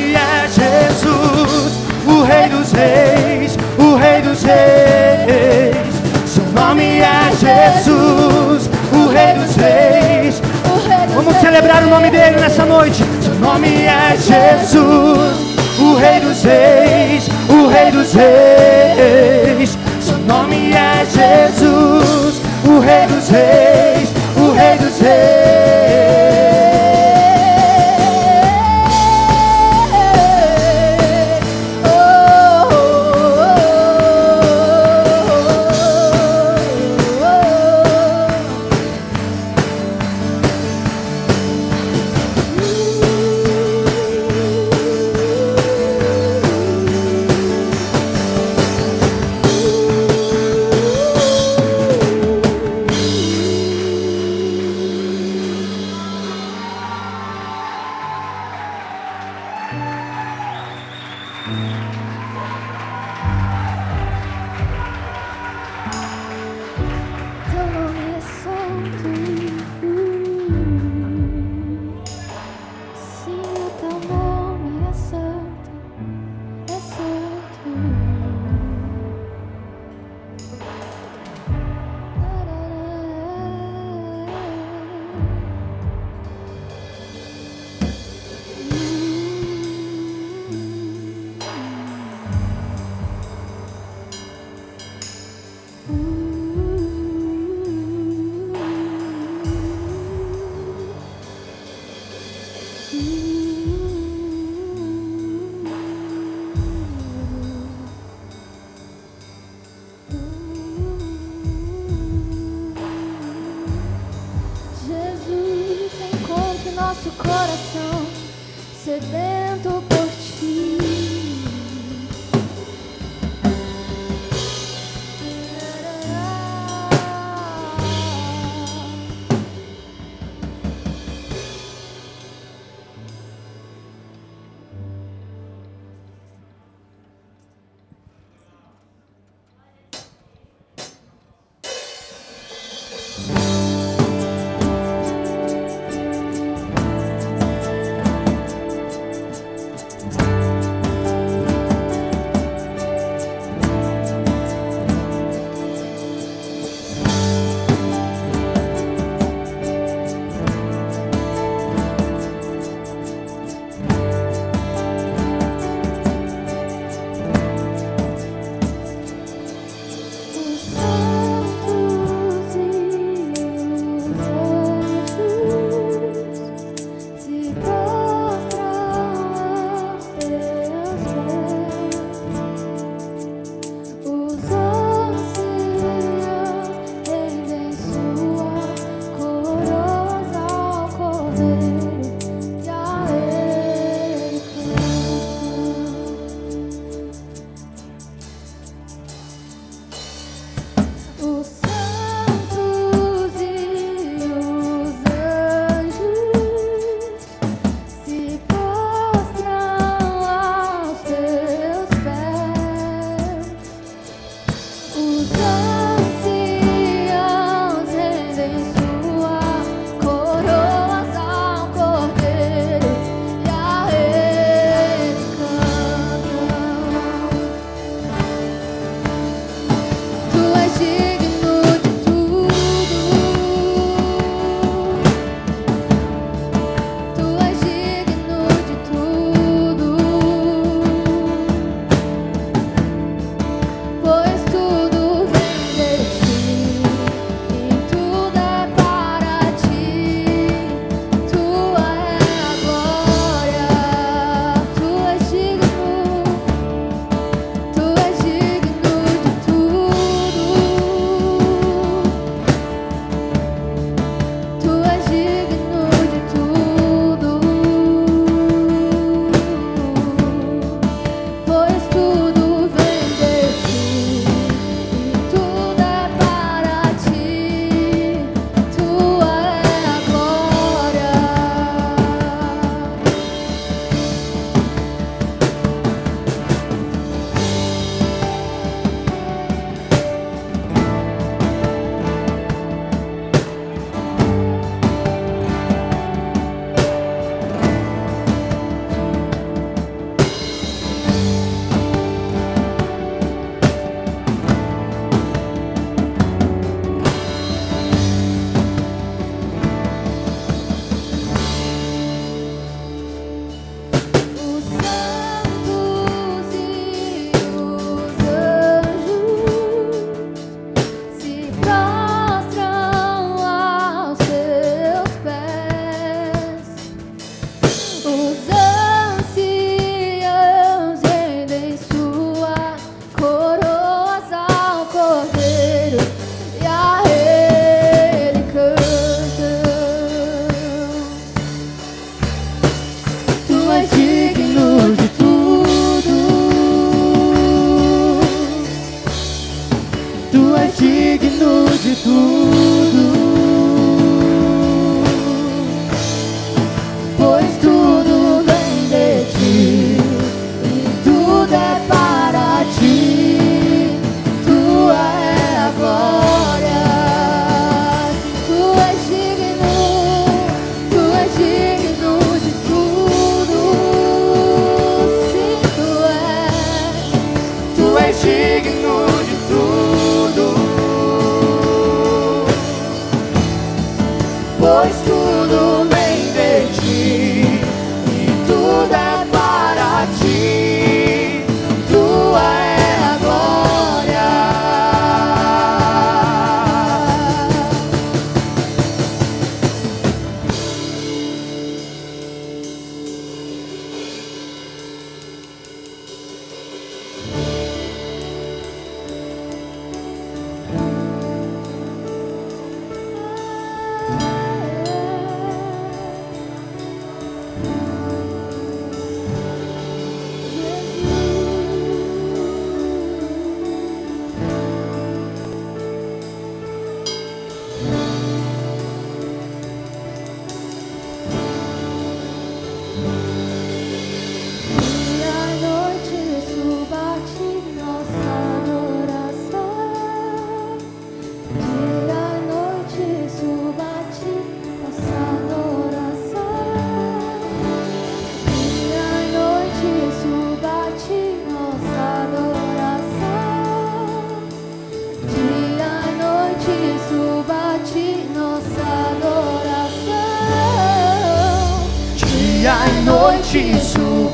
Ele é Jesus, o Rei dos Reis, o Rei dos Reis. Seu nome é Jesus, o Rei dos Reis. Vamos celebrar o nome dele nessa noite. Seu nome é Jesus, o Rei dos Reis, o Rei dos Reis. Seu nome é Jesus, o Rei dos Reis, o Rei dos Reis. Digno de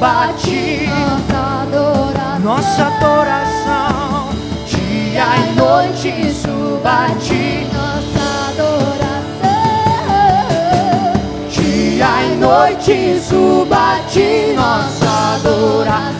a ti. Nossa adoração, nossa adoração dia e noite suba a ti. Nossa adoração, dia e noite suba a ti. Nossa adoração.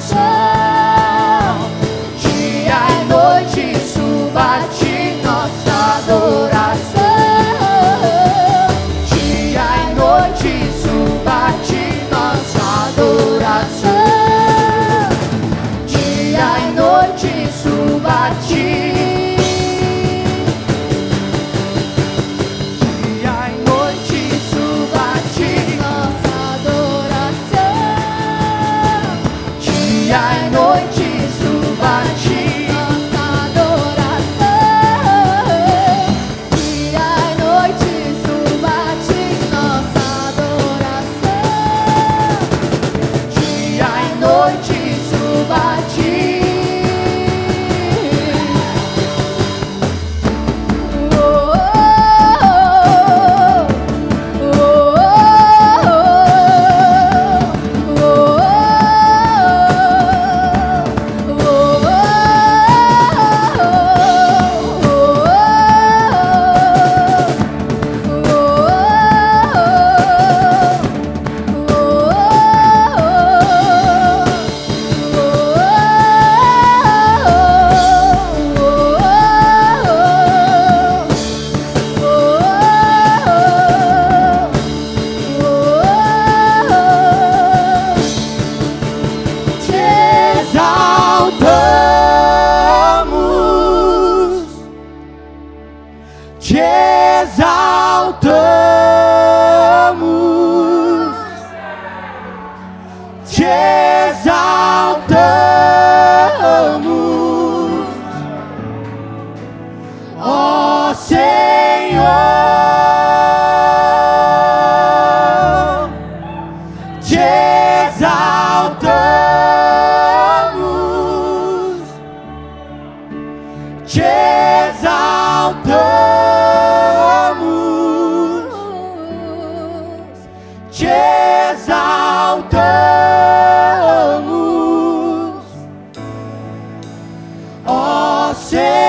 say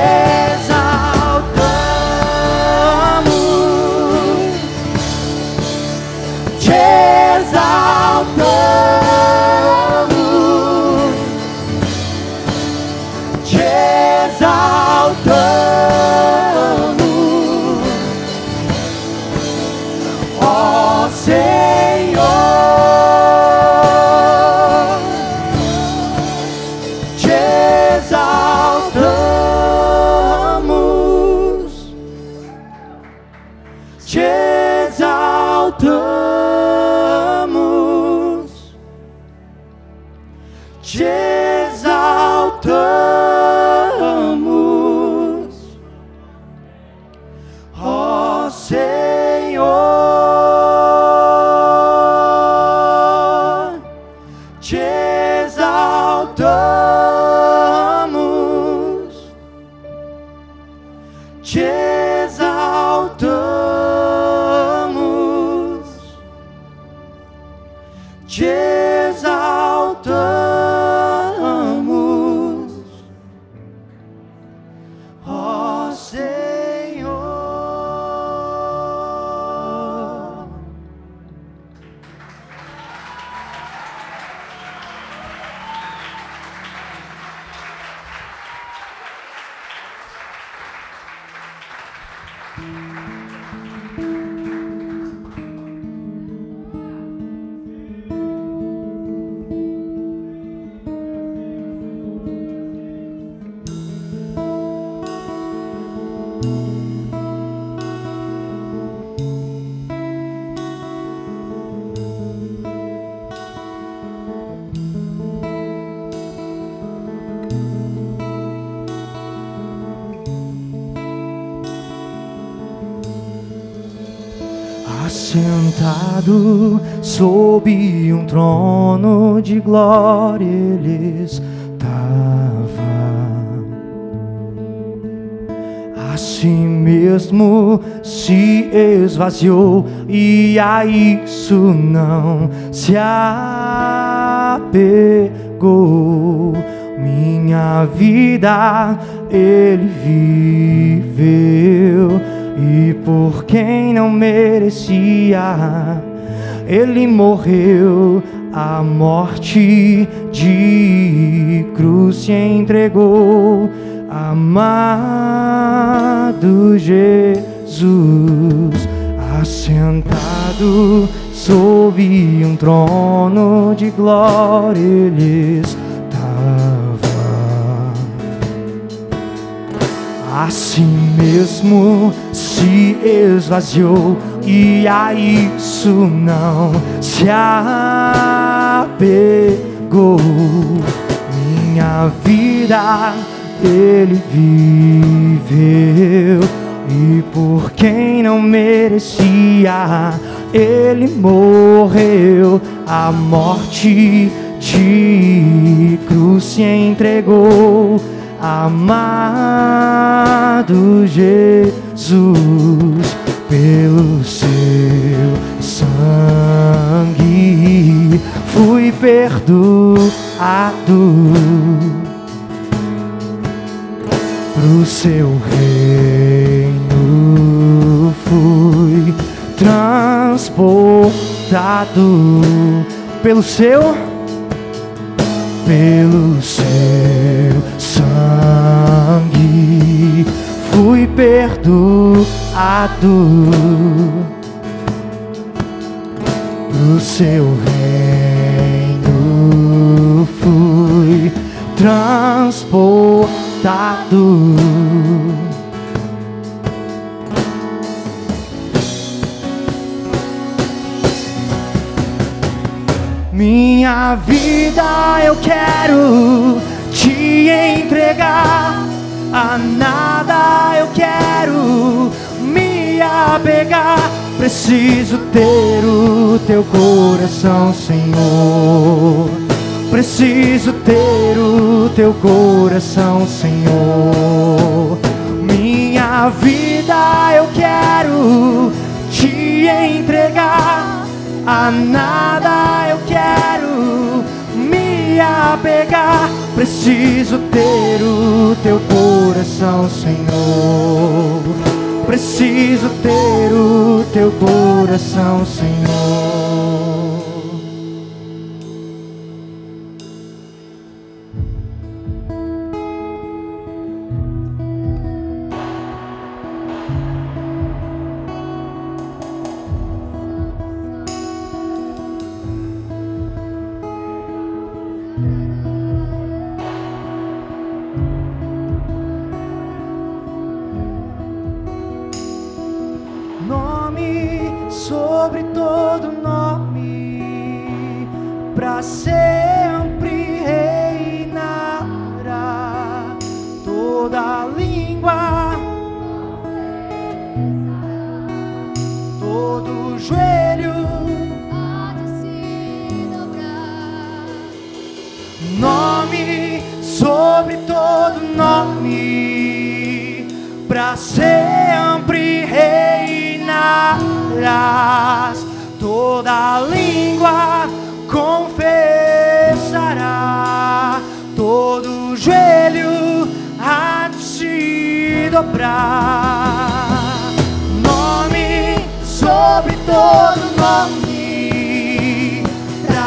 yeah. Assentado sob um trono de glória, ele estava. A si mesmo se esvaziou e a isso não se apegou. Minha vida ele viveu e por quem não merecia, ele morreu. A morte de cruz se entregou, amado Jesus, assentado sob um trono de glória, ele estava. A si mesmo se esvaziou e a isso não se apegou. Minha vida ele viveu e por quem não merecia, ele morreu. A morte de cruz se entregou amado Jesus, pelo seu sangue fui perdoado. Pro seu reino fui transportado pelo seu pelo seu sangue fui perdoado pro seu reino fui transportado Minha vida eu quero te entregar. A nada eu quero me apegar. Preciso ter o teu coração, Senhor. Preciso ter o teu coração, Senhor. Minha vida eu quero te entregar. A nada eu quero me apegar. Preciso ter o teu coração, Senhor. Preciso ter o teu coração, Senhor.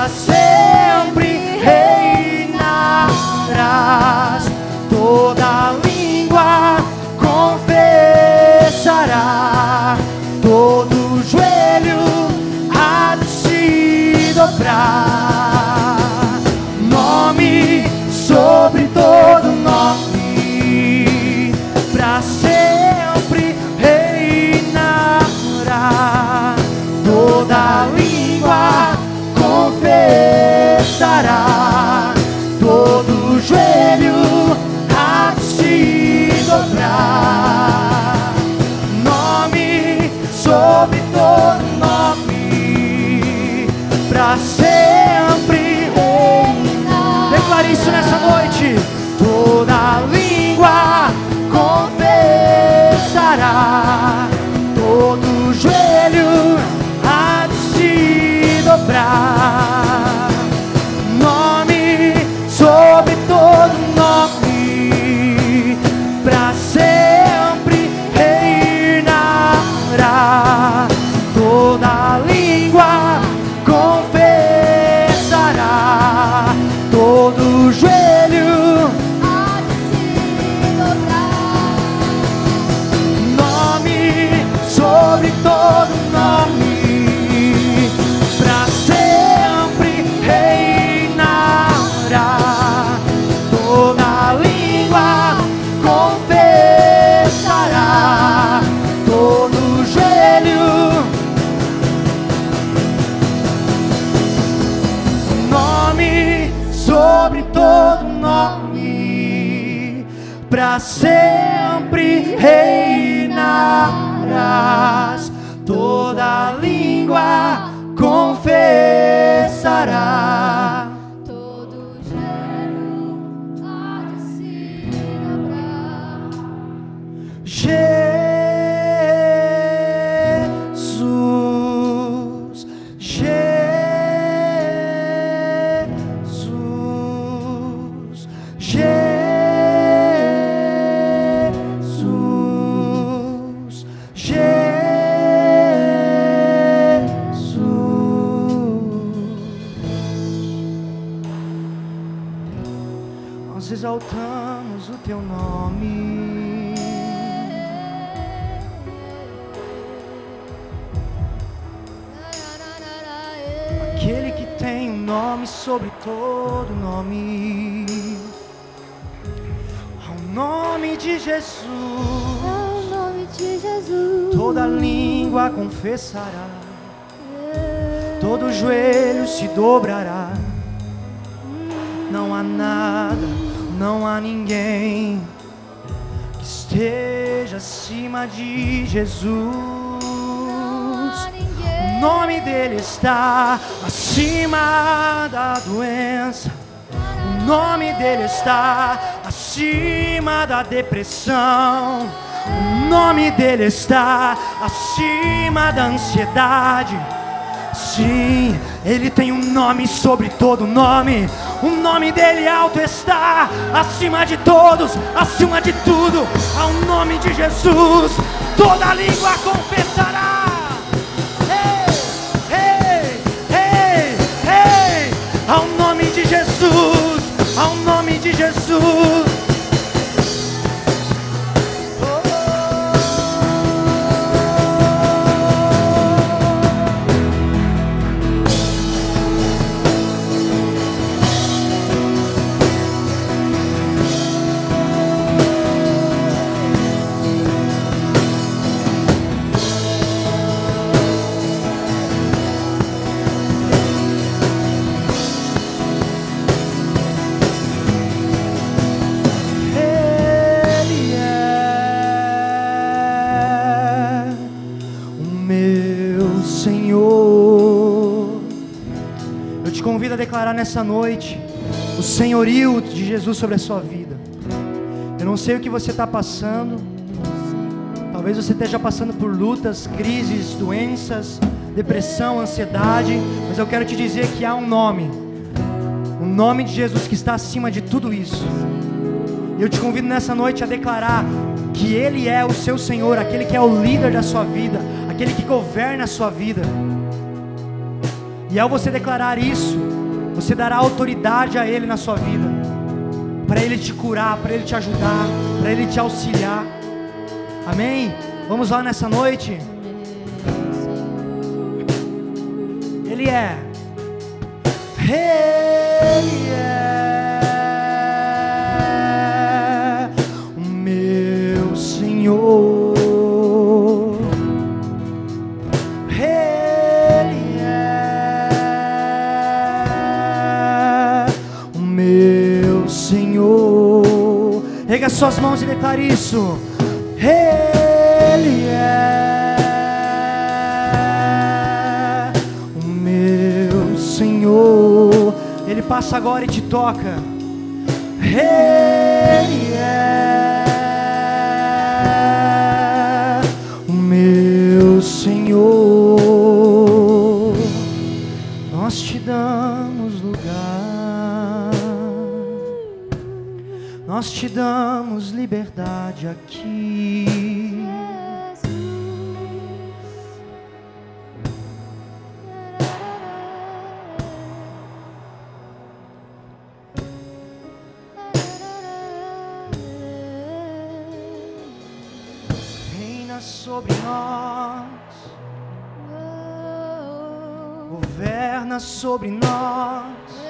Sempre reinarás. Jesus, Jesus, Ao nome de Jesus. toda língua confessará, todo joelho se dobrará. Não há nada, não há ninguém que esteja acima de Jesus. O nome dele está acima da doença. O nome dele está acima da depressão. O nome dele está acima da ansiedade. Sim, ele tem um nome sobre todo nome. O nome dele alto está acima de todos, acima de tudo. Ao nome de Jesus, toda língua confessará. Ei, ei, ei, ao nome de Jesus, ao nome de Jesus. Nessa noite o senhorio de Jesus sobre a sua vida. Eu não sei o que você está passando. Talvez você esteja passando por lutas, crises, doenças, depressão, ansiedade. Mas eu quero te dizer que há um nome. O nome de Jesus que está acima de tudo isso. Eu te convido nessa noite a declarar que Ele é o seu Senhor, aquele que é o líder da sua vida, aquele que governa a sua vida. E ao você declarar isso, você dará autoridade a Ele na sua vida, para Ele te curar, para Ele te ajudar, para Ele te auxiliar. Amém? Vamos lá nessa noite? Ele é. Ele é Erga suas mãos e declare isso. Ele é o meu Senhor. Ele passa agora e te toca. Ele Nós te damos liberdade aqui. Reina sobre nós, governa sobre nós.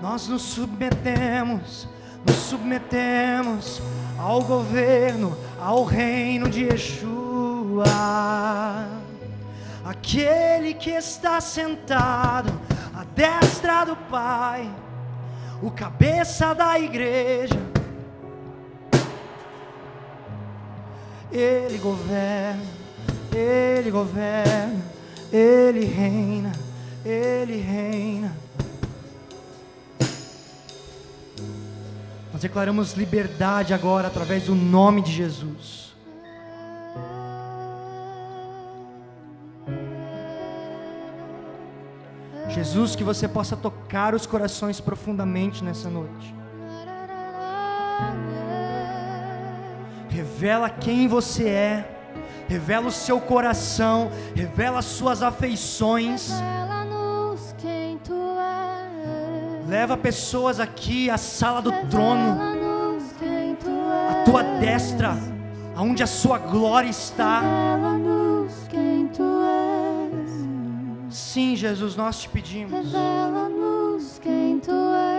Nós nos submetemos, nos submetemos ao governo, ao reino de Yeshua. Aquele que está sentado à destra do Pai, o cabeça da igreja. Ele governa, ele governa, ele reina, ele reina. Nós declaramos liberdade agora através do nome de Jesus. Jesus, que você possa tocar os corações profundamente nessa noite. Revela quem você é, revela o seu coração, revela as suas afeições. Leva pessoas aqui à sala do trono, à tua destra, aonde a sua glória está. Sim, Jesus, nós te pedimos. Revela-nos quem tu és.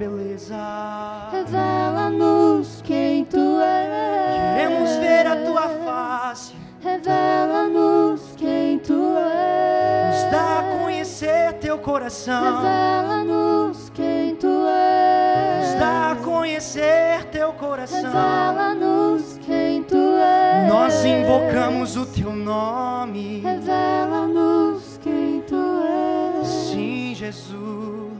Beleza. Revela-nos quem tu és. Queremos ver a tua face. Revela-nos quem tu és. Nos dá a conhecer teu coração. Revela-nos quem tu és. Nos dá a conhecer teu coração. Revela-nos quem tu és. Nós invocamos o teu nome. Revela-nos quem tu és. Sim, Jesus.